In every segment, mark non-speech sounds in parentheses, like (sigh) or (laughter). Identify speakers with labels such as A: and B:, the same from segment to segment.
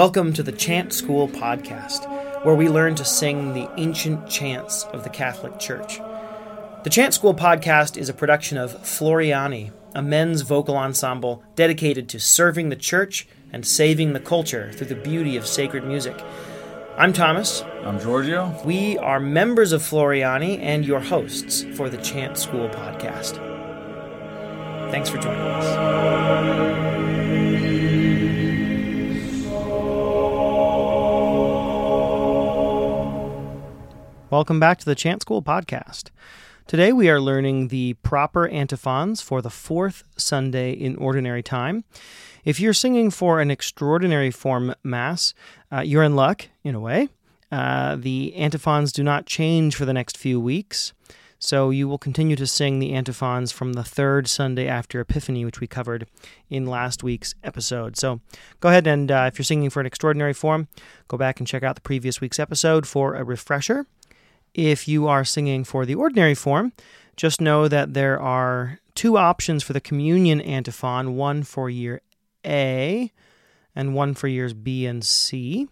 A: Welcome to the Chant School podcast, where we learn to sing the ancient chants of the Catholic Church. The Chant School podcast is a production of Floriani, a men's vocal ensemble dedicated to serving the church and saving the culture through the beauty of sacred music. I'm Thomas.
B: I'm Giorgio.
A: We are members of Floriani and your hosts for the Chant School podcast. Thanks for joining us. Welcome back to the Chant School podcast. Today we are learning the proper antiphons for the fourth Sunday in Ordinary Time. If you're singing for an extraordinary form Mass, uh, you're in luck, in a way. Uh, the antiphons do not change for the next few weeks, so you will continue to sing the antiphons from the third Sunday after Epiphany, which we covered in last week's episode. So go ahead and, uh, if you're singing for an extraordinary form, go back and check out the previous week's episode for a refresher. If you are singing for the ordinary form, just know that there are two options for the communion antiphon one for year A and one for years B and C.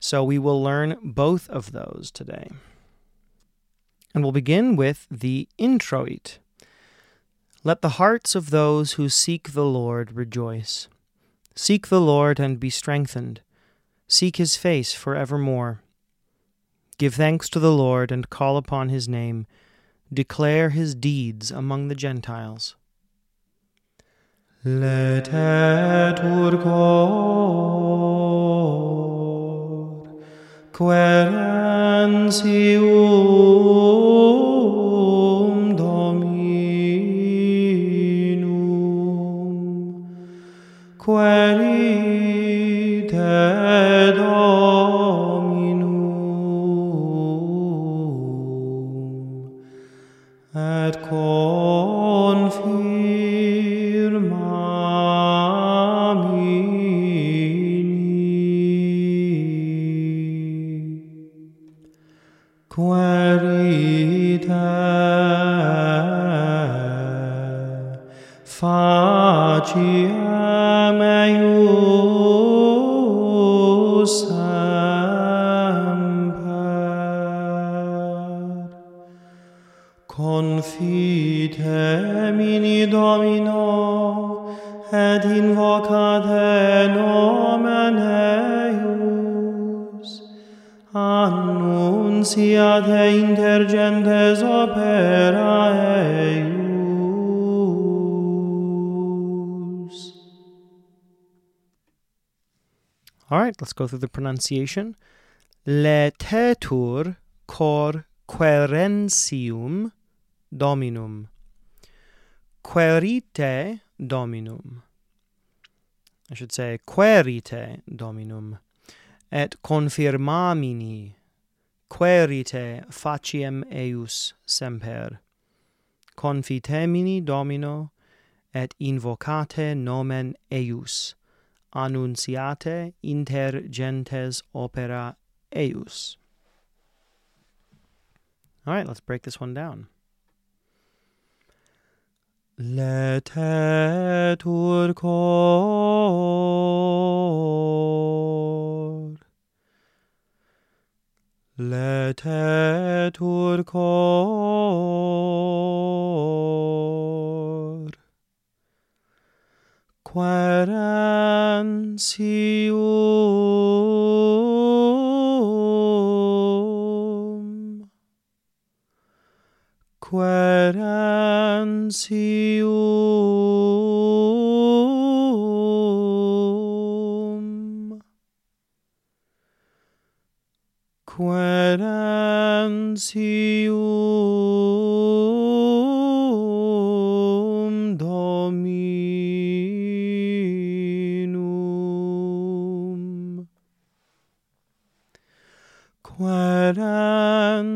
A: So we will learn both of those today. And we'll begin with the introit. Let the hearts of those who seek the Lord rejoice. Seek the Lord and be strengthened. Seek his face for evermore. Give thanks to the Lord and call upon his name. Declare his deeds among the Gentiles.
C: Let Laetetur cor quaerentium Dominum quaerite pacia eius semper. Confite mini Domino, et invocate nomen eius. Annunciate inter gentes operae,
A: All right, let's go through the pronunciation. Letetur cor querensium dominum. Querite dominum. I should say querite dominum. Et confirmamini. Querite faciem eius semper. Confitemini domino et invocate nomen eius annunciate inter gentes opera eius. All right, let's break this one down.
C: Laetetur cor Laetetur cor Quaerentium Quaerentium Quaerentium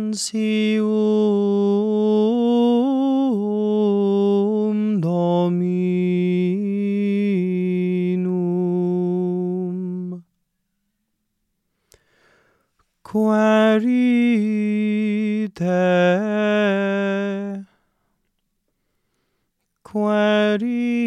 C: Quaerentium Dominum. Quaerite
A: Quaerite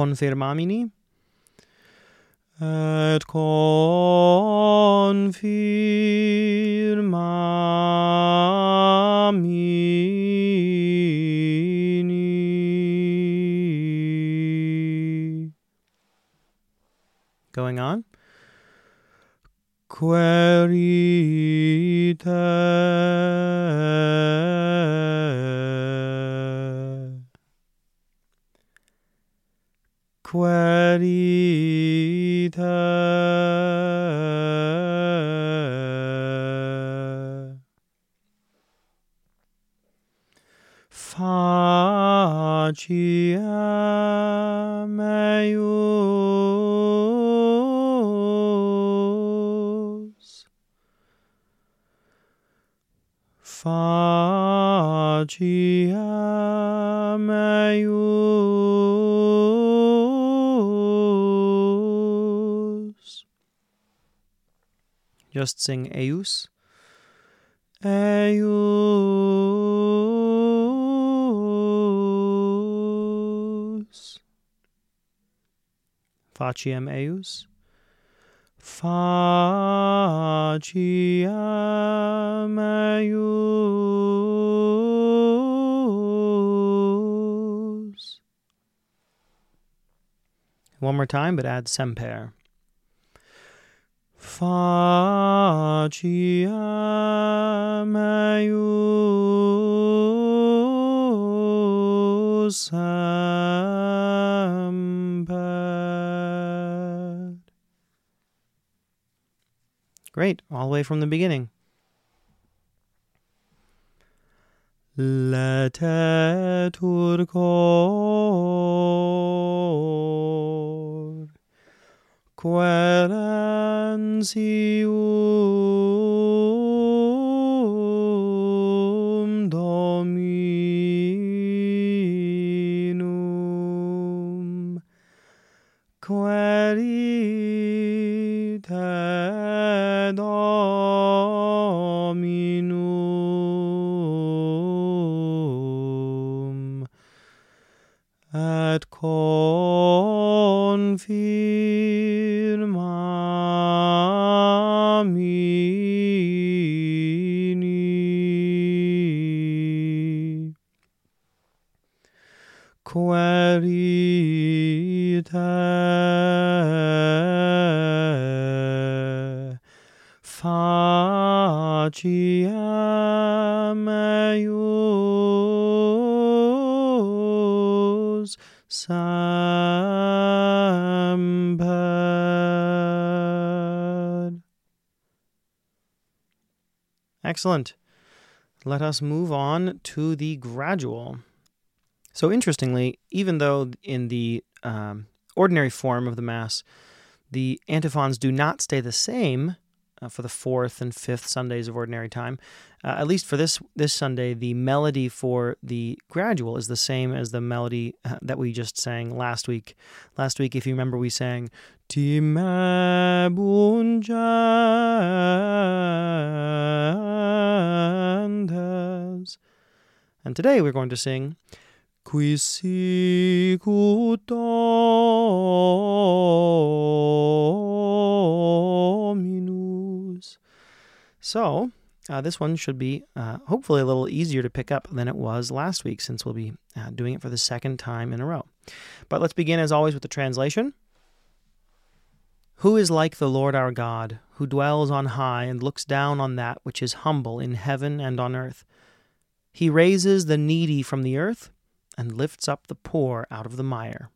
A: konfirmamini.
C: Tko eh, Faciem eius Faciem eius
A: Just sing eus.
C: eius
A: Faciem eus.
C: Faciem eius
A: One more time, but add semper.
C: Faciem eius
A: Great. All the way from the beginning.
C: Laetetur cor quaerentium Dominum Quaerite
A: Excellent. Let us move on to the gradual. So, interestingly, even though in the um, ordinary form of the Mass, the antiphons do not stay the same uh, for the fourth and fifth Sundays of Ordinary Time, uh, at least for this this Sunday, the melody for the gradual is the same as the melody uh, that we just sang last week. Last week, if you remember, we sang
C: Time
A: and today we're going to sing
C: qui sicut Dominus
A: So,
C: uh, this one should be uh, hopefully a little easier to pick up than it was last week since we'll be uh, doing it for the second time in a row. But let's begin as always with the translation. Who is like the Lord our God, who dwells on high and looks down on that which is humble in heaven and on earth? He raises the needy from the earth and lifts up the poor out of the mire.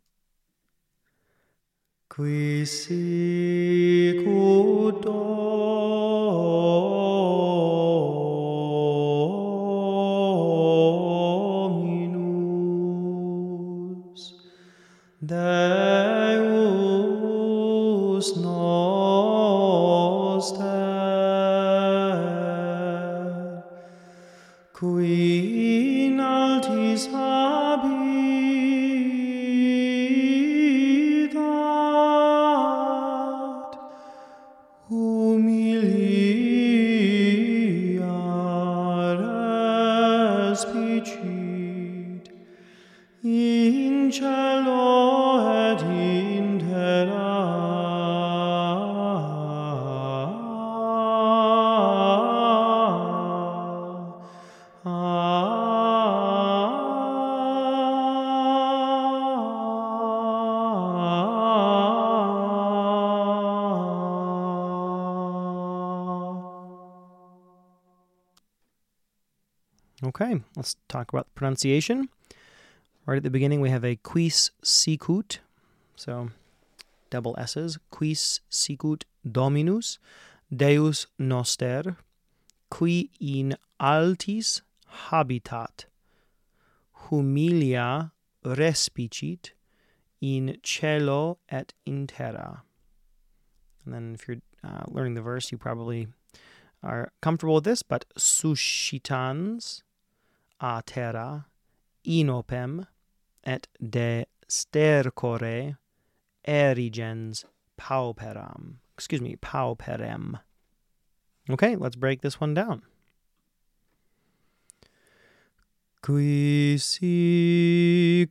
C: Let's talk about the pronunciation. Right at the beginning, we have a quis sicut, so double S's. Quis sicut Dominus, Deus noster, qui in altis habitat, humilia respicit, in caelo et in terra. And then, if you're uh, learning the verse, you probably are comfortable with this, but suscitans a terra inopem et de stercore erigens pauperam. Excuse me, pauperem. Okay, let's break this one down.
D: Qui sicut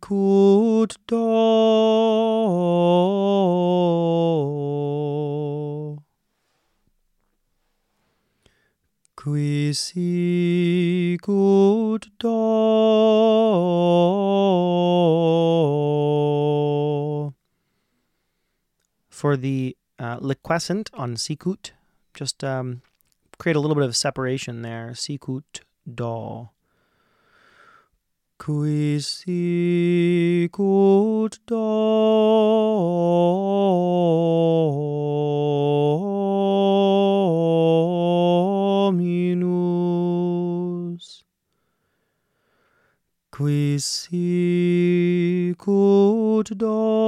D: Qui sicut do
C: For the uh, liquescent on sicut, just um, create a little bit of separation there. Sicut do.
D: Qui sicut Dominus Sicut Dominus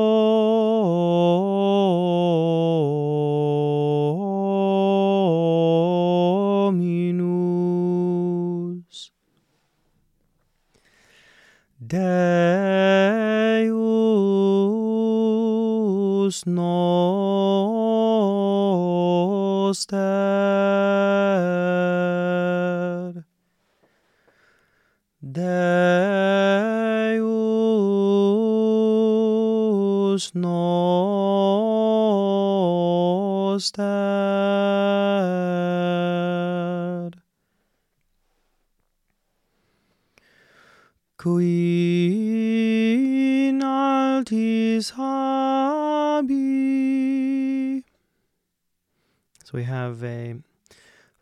D: Deus noster Deus noster Qui in altis habi.
C: So we have a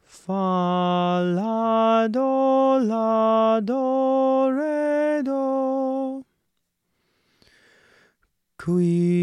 D: Fa la do la do re do. Qui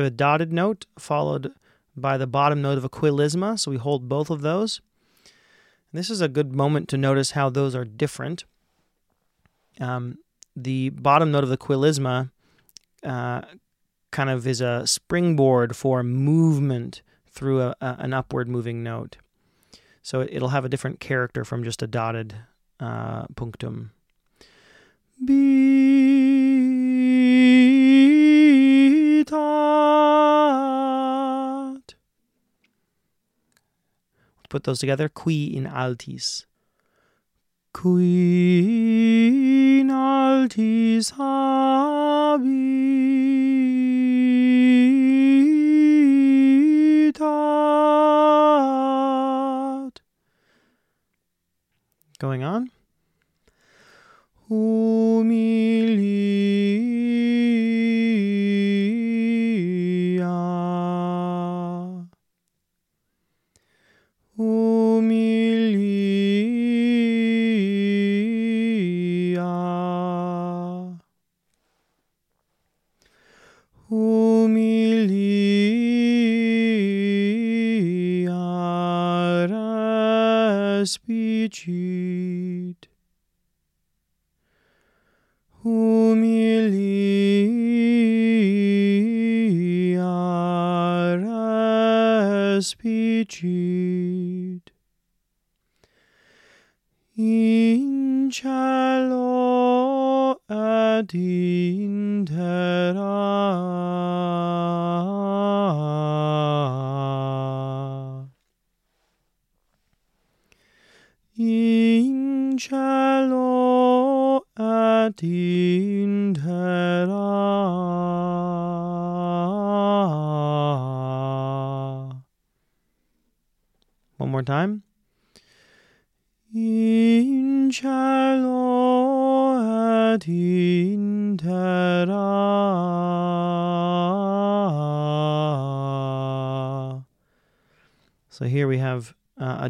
C: have a dotted note followed by the bottom note of a quilisma. So we hold both of those. And this is a good moment to notice how those are different. Um, the bottom note of the quilisma uh, kind of is a springboard for movement through a, a, an upward moving note. So it, it'll have a different character from just a dotted
A: uh, punctum.
C: Bitat.
A: Put those together. Qui in altis.
C: Qui in altis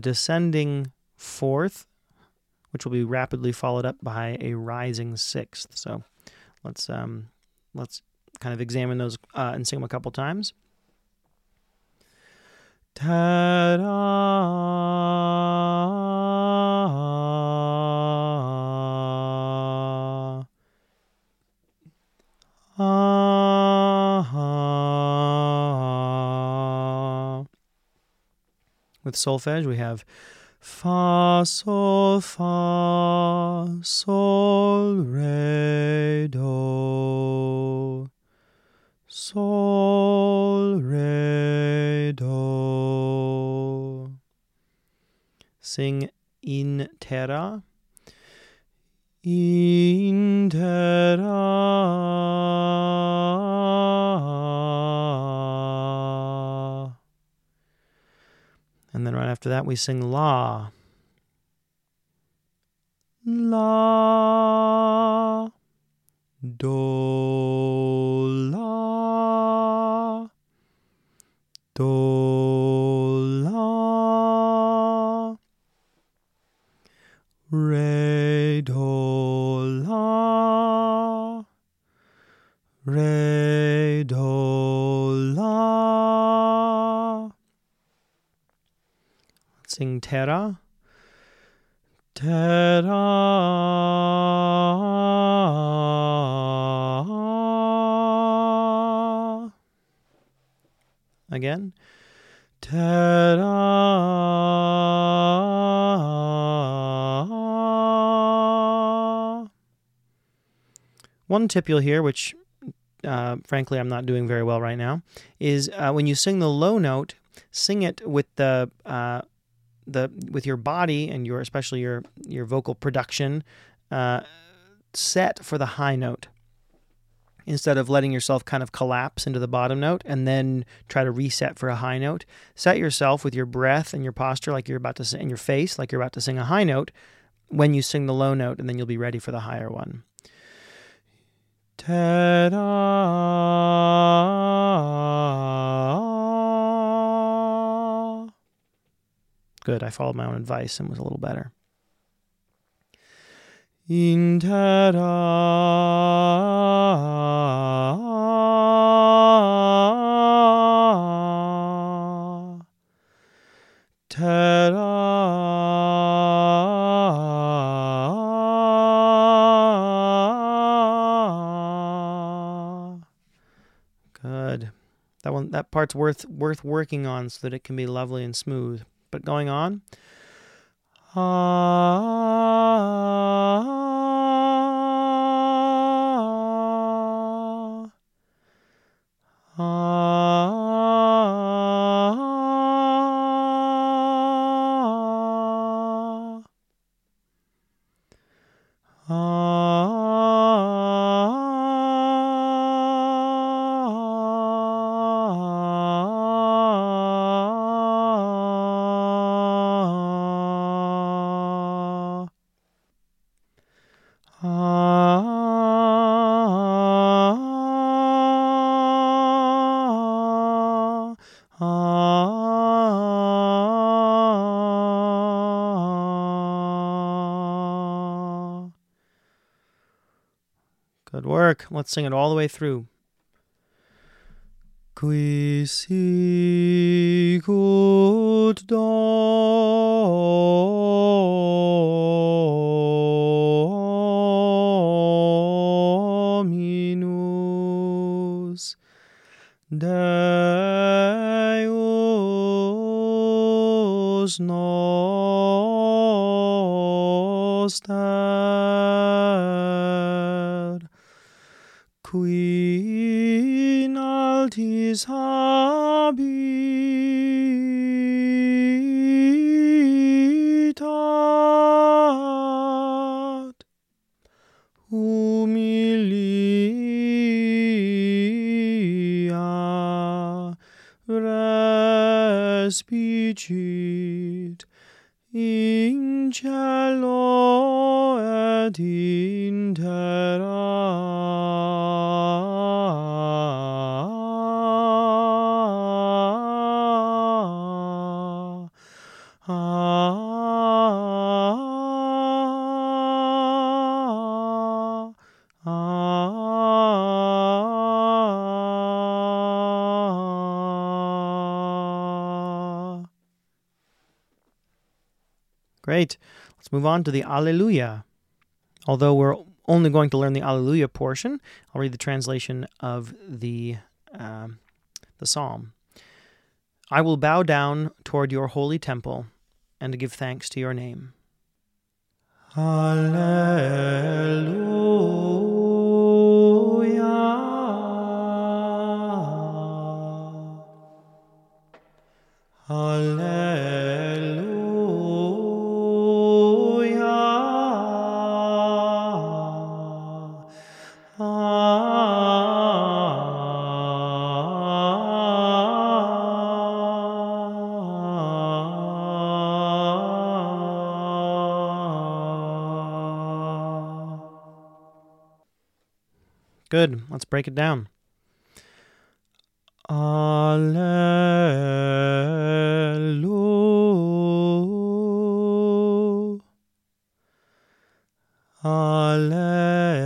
A: descending fourth, which will be rapidly followed up by a rising sixth. So let's um, let's kind of examine those uh, and sing them a couple times.
C: Terra.
A: With solfege, we have
C: Fa sol fa sol re do. Sol re do.
A: Sing in terra,
C: in terra
A: then right after that we sing la.
C: La. Do. La. Do
A: Sing terra,
C: Terra.
A: Again.
C: Terra.
A: One tip you'll hear, which uh, frankly I'm not doing very well right now, is uh, when you sing the low note, sing it with the uh, the with your body and your especially your your vocal production uh, set for the high note. Instead of letting yourself kind of collapse into the bottom note and then try to reset for a high note, set yourself with your breath and your posture like you're about to sing, and your face like you're about to sing a high note when you sing the low note, and then you'll be ready for the higher one.
C: Terra
A: Good. I followed my own advice and was a little better.
C: in terra terra
A: Good. That one that part's worth worth working on so that it can be lovely and smooth. But going on.
C: Ah.
A: Let's sing it all the way through.
C: Qui sicut
A: Great. Let's move on to the Alleluia. Although we're only going to learn the Alleluia portion, I'll read the translation of the um, the psalm. I will bow down toward your holy temple and give thanks to your name.
C: Alleluia. Alleluia.
A: Good. Let's break it down.
C: Alleluia. Alleluia.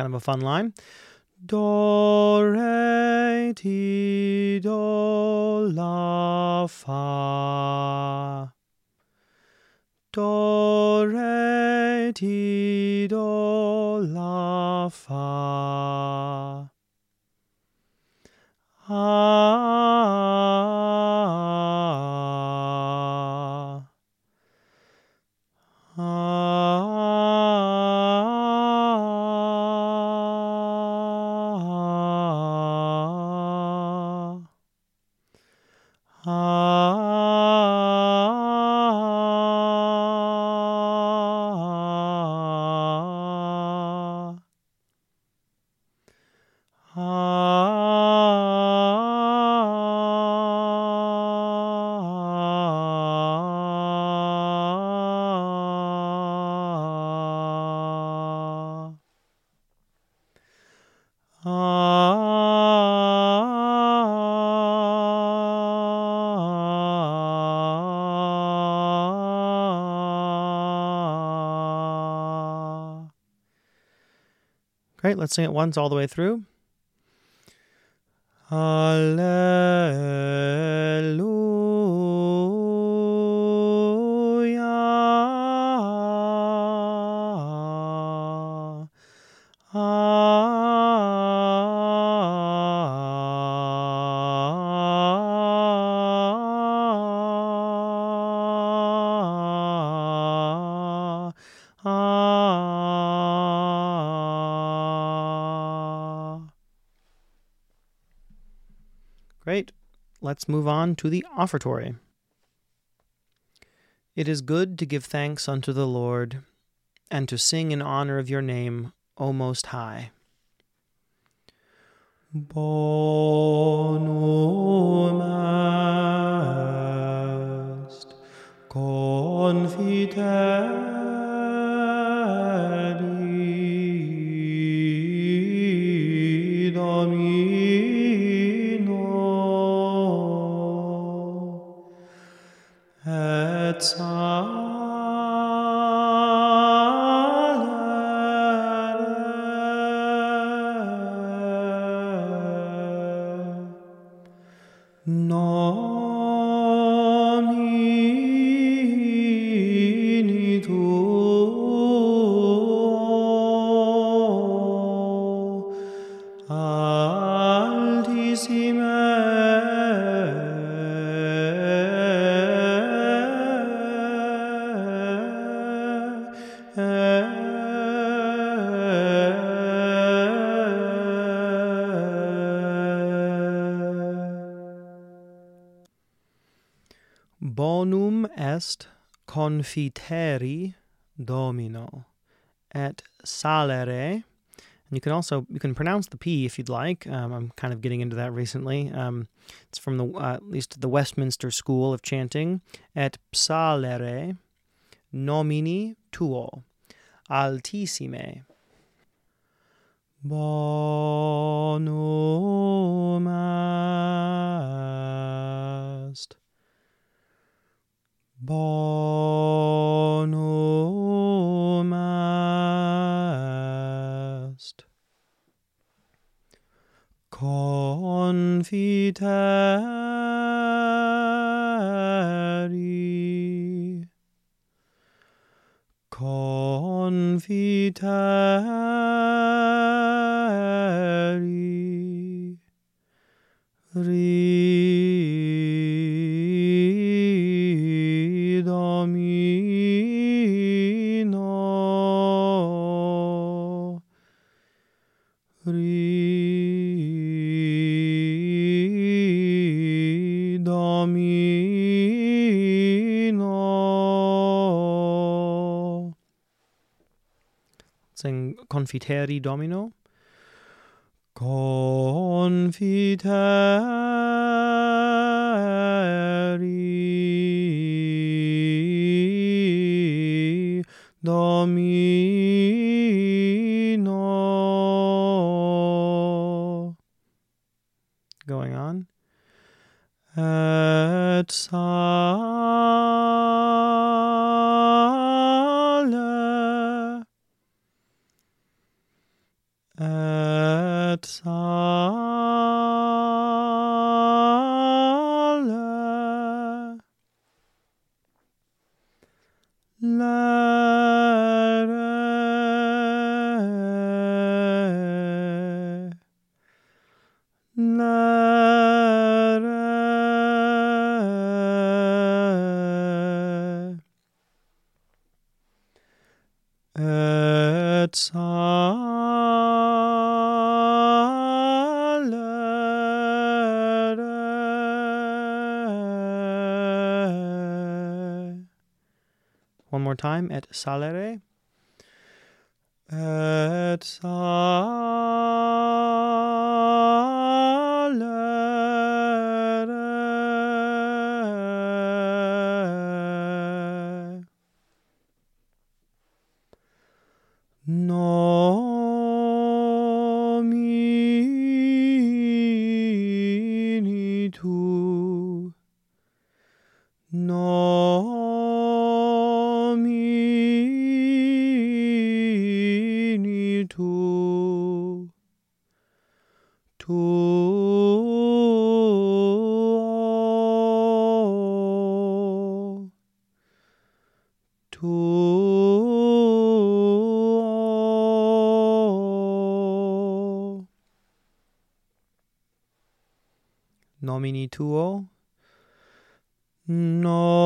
A: Kind of a fun line.
C: Do, re, ti, do, la, fa. Do, re, ti, do, la, fa.
A: Let's sing it once all the way through. Great. Let's move on to the offertory. It is good to give thanks unto the Lord, and to sing in honor of your name, O Most High.
C: Bonum est confiteri
A: confiteri domino et salere. And you can also you can pronounce the p if you'd like. Um, I'm kind of getting into that recently. Um, it's from the uh, at least the Westminster School of Chanting. Et psalere nomini tuo altissime.
C: Bonum est Bonum est confiteri confiteri Ridomino
A: confiteri domino.
C: Confiteri Domino
A: Going on.
C: et sale
A: time. at salere.
C: salere
A: nomini tuo?
C: Nomini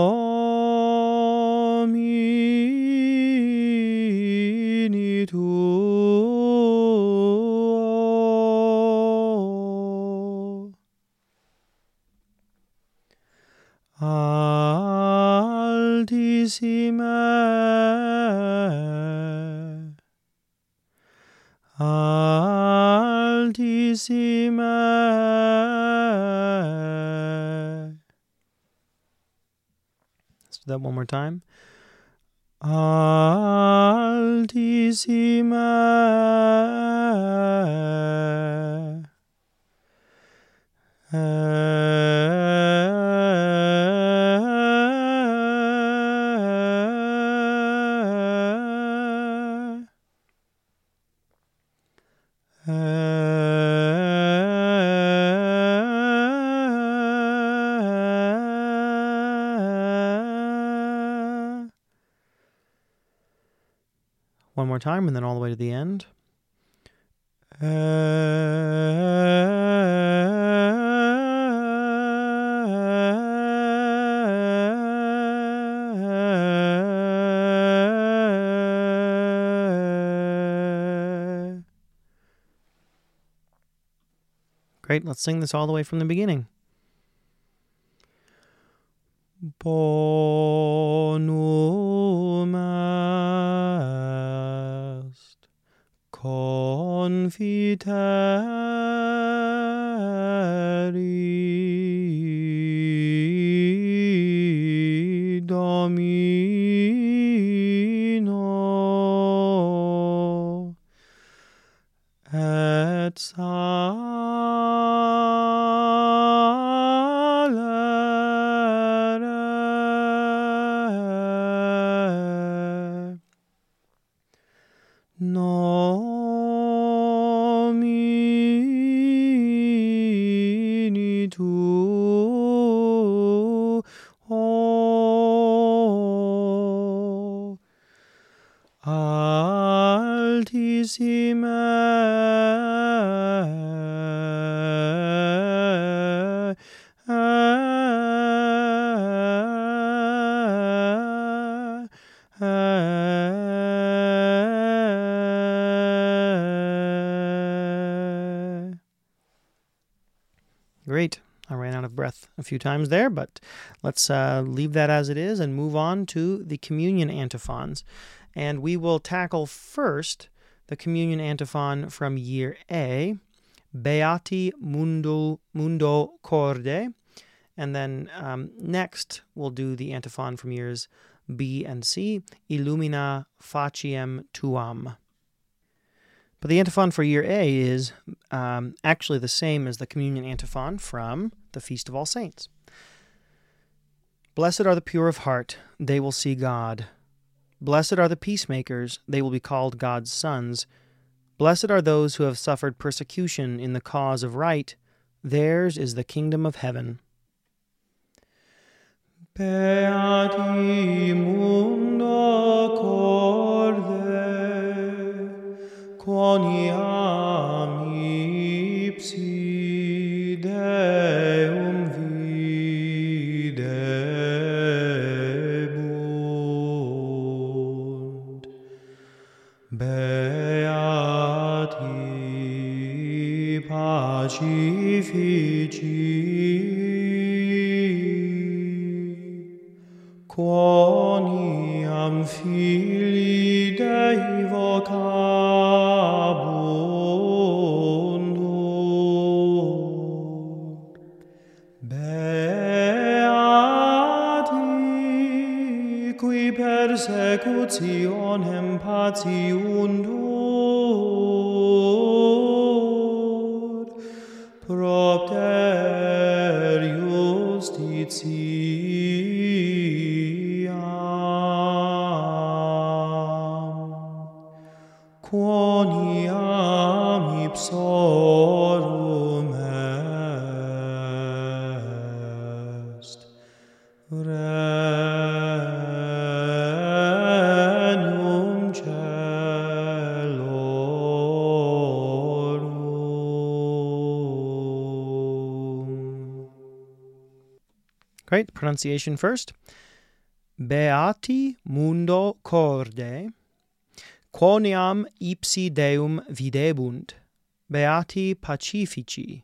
A: that one more time?
C: Altissime
A: time and then all the way to the end? Great let's sing this all the way from the beginning.
C: Bonum confiteri
A: few times there, but let's uh, leave that as it is and move on to the communion antiphons. And we will tackle first the communion antiphon from year A, Beati Mundo, mundo Corde. And then um, next, we'll do the antiphon from years B and C, Illumina Faciem Tuam. But the antiphon for year A is um, actually the same as the communion antiphon from the Feast of All Saints. Blessed are the pure of heart, they will see God. Blessed are the peacemakers, they will be called God's sons. Blessed are those who have suffered persecution in the cause of right, theirs is the kingdom of heaven.
C: Quoniam persecutionem pronunciation first. Beati mundo corde, quoniam ipsi Deum videbunt, beati pacifici,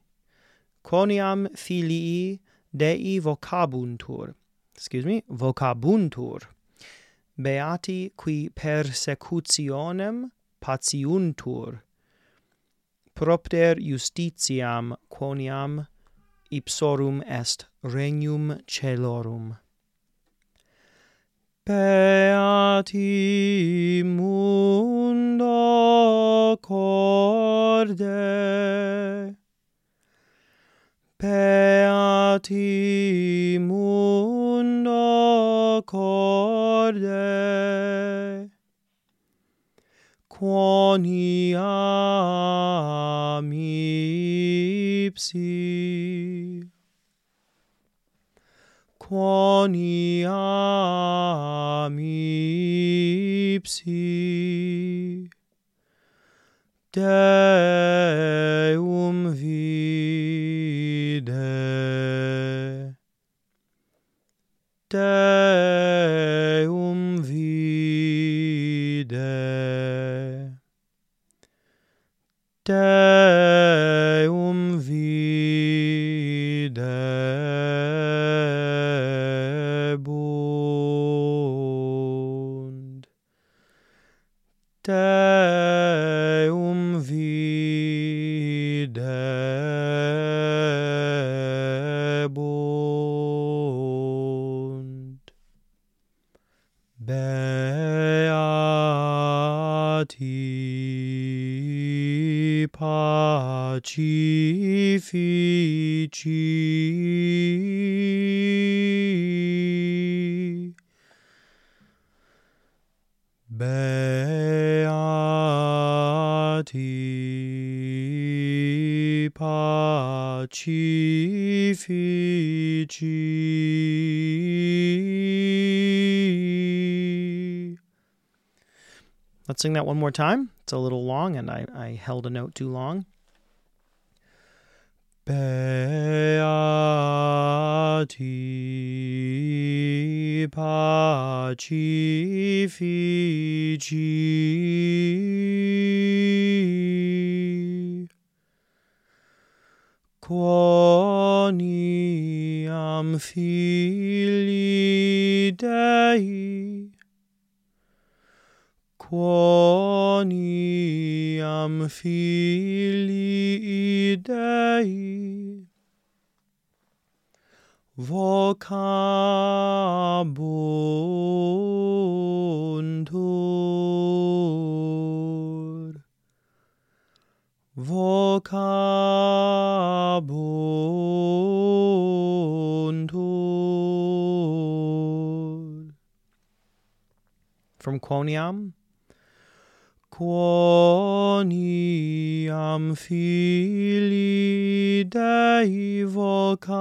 C: quoniam filii Dei vocabuntur, excuse me, vocabuntur, beati qui persecutionem patiuntur, propter justitiam quoniam ipsorum est regnum celorum. Beati mundo corde, Beati mundo corde, Quoniam ipsi, quoniam ipsi, Deum vide, Deum vide, Deum Pacifici. Beati pacifici. Let's sing that one more time. A little long, and I, I held a note too long. Beati pacifici. Quoniam, quoniam filii Dei vocabuntur.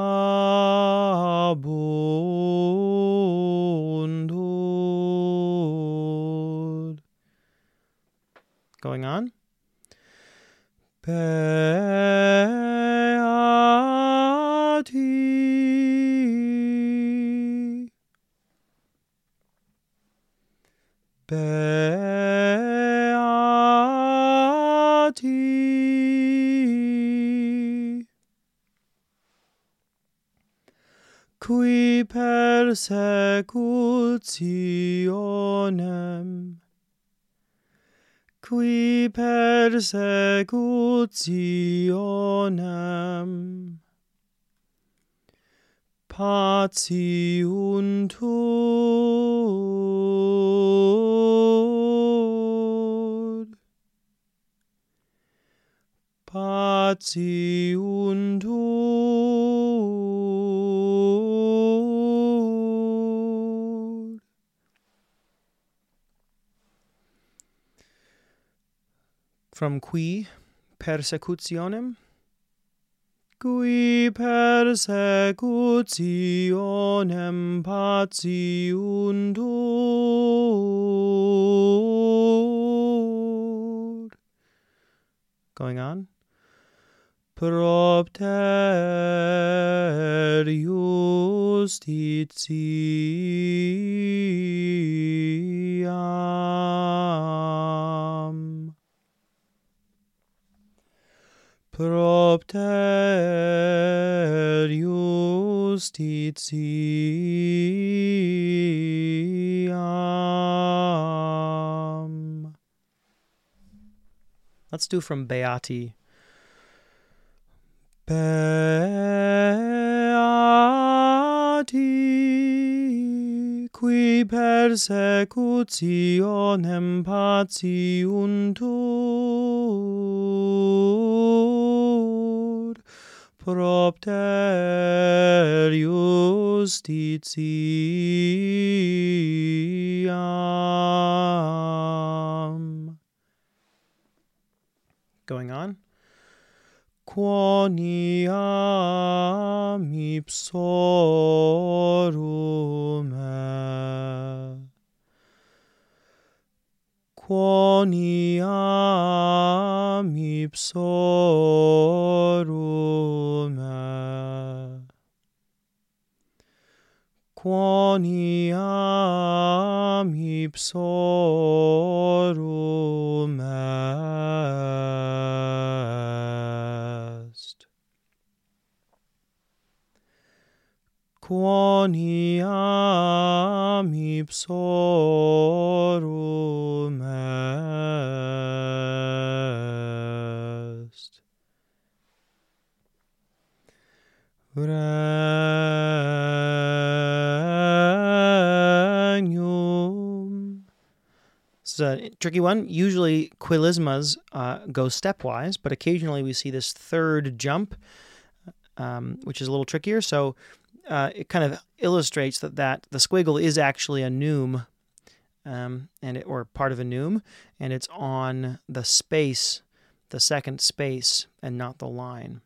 C: Going on. Beati. Persecutionem. Qui persecutionem. Patiuntur patiuntur from qui persecutionem? Qui persecutionem patiuntur? Going on. Propter justitiam propter justitiam
A: Let's do from Beati.
C: Beati qui persecutionem patiuntur propter justitiam
A: Going on.
C: quoniam ipsorum est. quoniam ipsorum est. quoniam ipsorum est. quoniam ipsorum est. Regnum
A: This is a tricky one. Usually, quilismas uh, go stepwise, but occasionally we see this third jump, um, which is a little trickier. So uh, it kind of illustrates that, that the squiggle is actually a neume, um, and it, or part of a neume, and it's on the space, the second space, and not the line.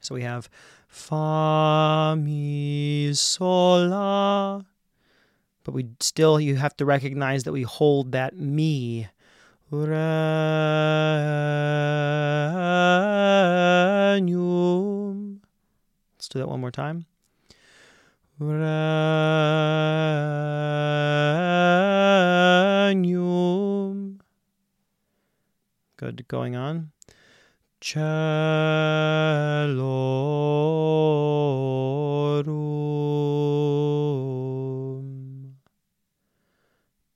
A: So we have
C: fa mi sol la
A: but we still you have to recognize that we hold that me
C: regnum
A: let's do that one more time
C: regnum
A: good. Going on. Caelorum.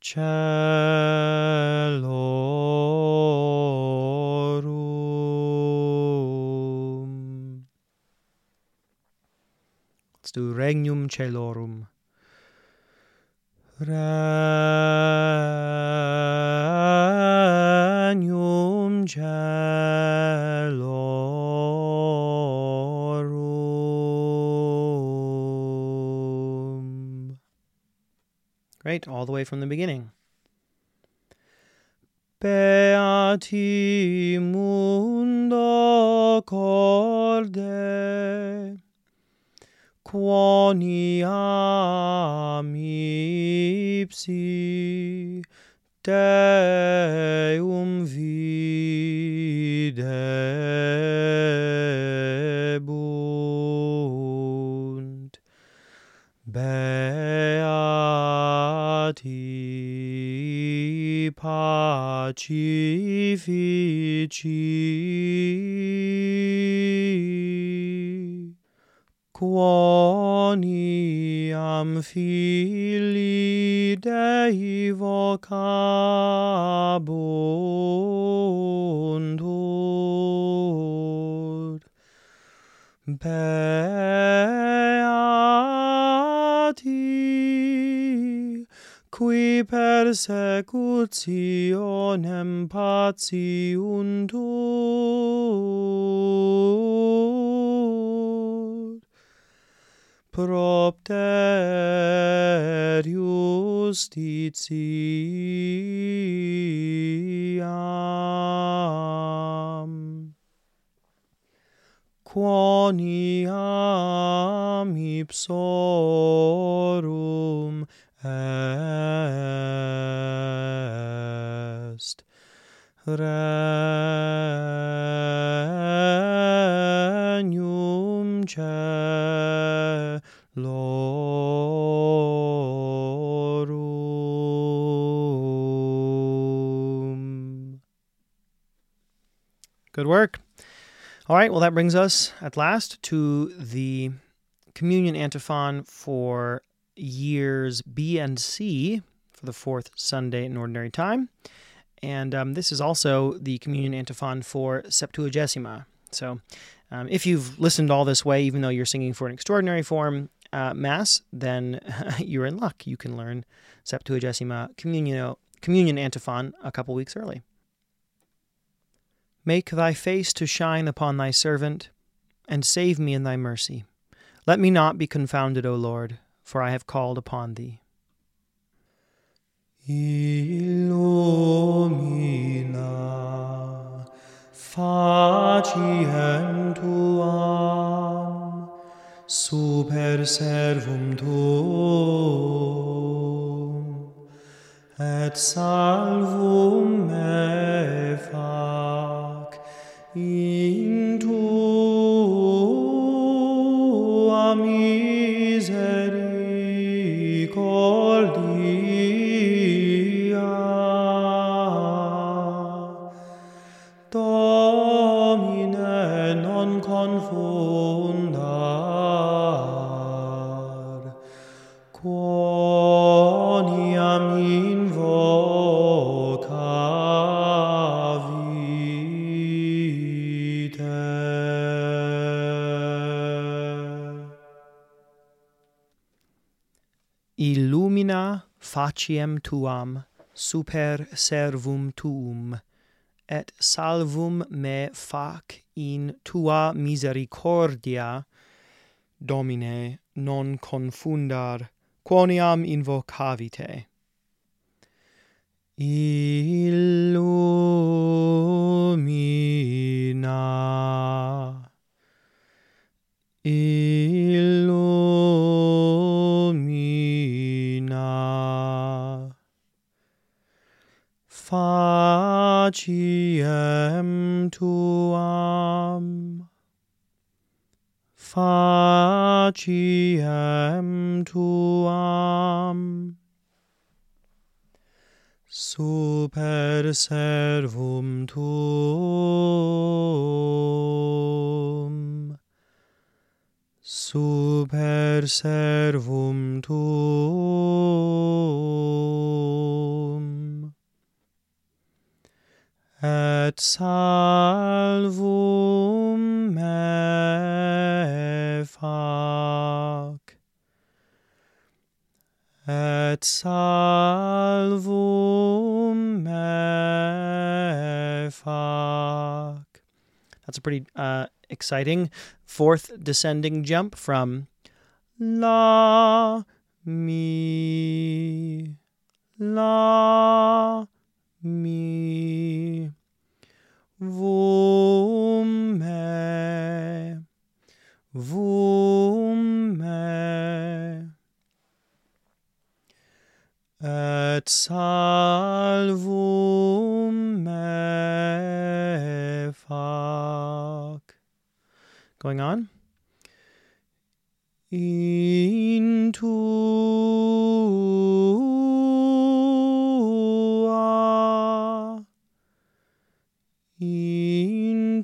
A: Caelorum regnum caelorum.
C: Regnum caelorum.
A: Great all the way from the beginning.
C: Beati mundo corde quoniam ipsi Deum videbunt. Beati pacifici quoniam filii Dei vocabuntur Beati qui persecutionem patiuntur propter justitiam quoniam ipsorum est caelorum.
A: Good work. All right, well, that brings us at last to the communion antiphon for years B and C for the fourth Sunday in Ordinary Time. And um, this is also the communion antiphon for Septuagesima. So um, if you've listened all this way, even though you're singing for an extraordinary form uh, Mass, then (laughs) you're in luck. You can learn Septuagesima communion, communion antiphon a couple weeks early. Make thy face to shine upon thy servant, and save me in thy mercy. Let me not be confounded, O Lord, for I have called upon thee.
C: Illumina faciem tuam super servum tuum et salvum me fac in
A: faciem tuam super servum tuum et salvum me fac in tua misericordia domine non confundar quoniam invocavite.
C: Illumina. illumina Faciem tuam. Faciem tuam. Super servum tuum. Super servum tuum. Et salvum me fac. Et salvum me fac.
A: That's a pretty uh, exciting fourth descending jump from
C: La mi la mi vum me et salvum me fac
A: going on.
C: in in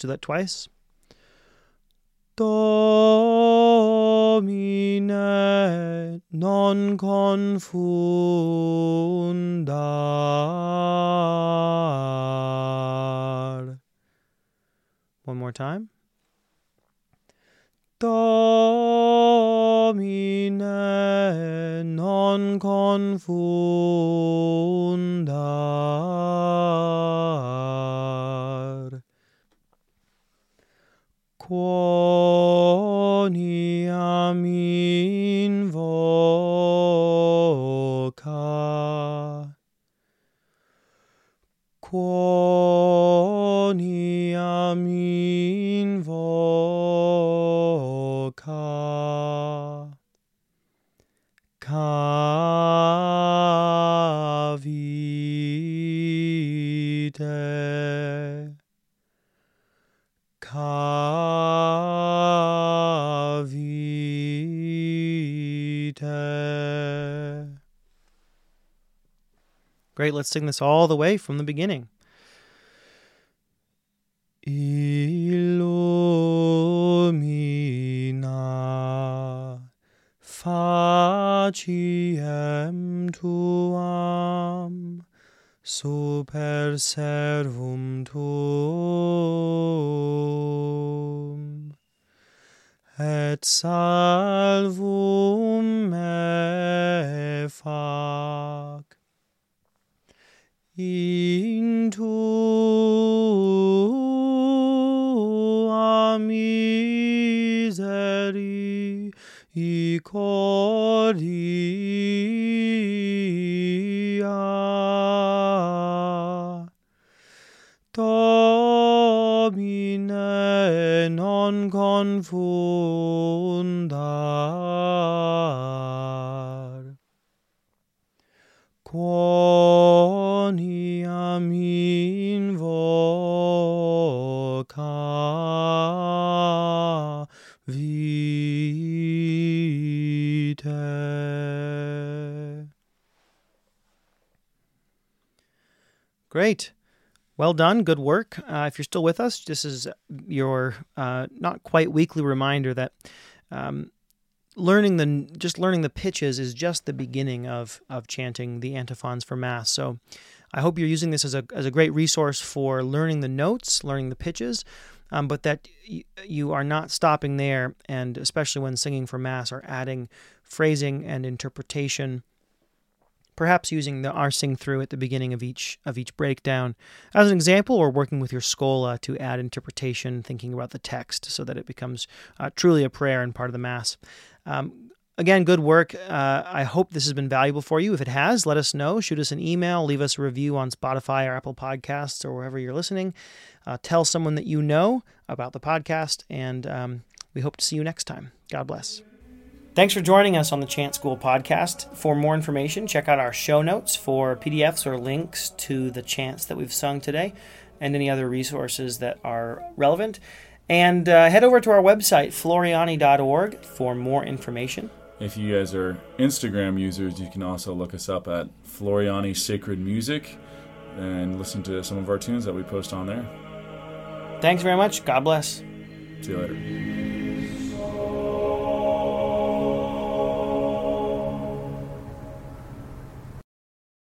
A: do that twice.
C: Domine non confundar. Quoniam
A: Great. Let's sing this all the way from the beginning.
C: Illumina faciem tuam super servum tuum et salvum invoca.
A: Great. Well done. Good work. Uh, if you're still with us, this is your uh, not quite weekly reminder that um, learning the just learning the pitches is just the beginning of of chanting the antiphons for mass. So I hope you're using this as a as a great resource for learning the notes, learning the pitches, um, but that y- you are not stopping there, and especially when singing for mass, are adding phrasing and interpretation perhaps using the our sing through at the beginning of each of each breakdown as an example or working with your schola to add interpretation thinking about the text so that it becomes uh, truly a prayer and part of the mass. Um, again good work. Uh, i hope this has been valuable for you. If it has let us know. Shoot us an email. Leave us a review on spotify or apple podcasts or wherever you're listening. Uh, tell someone that you know about the podcast and um, we hope to see you next time. God bless. Thanks for joining us on the Chant School podcast. For more information, check out our show notes for PDFs or links to the chants that we've sung today and any other resources that are relevant. And uh, head over to our website, floriani.org, for more information.
B: If you guys are Instagram users, you can also look us up at Floriani Sacred Music and listen to some of our tunes that we post on there.
A: Thanks very much. God bless.
B: See you later.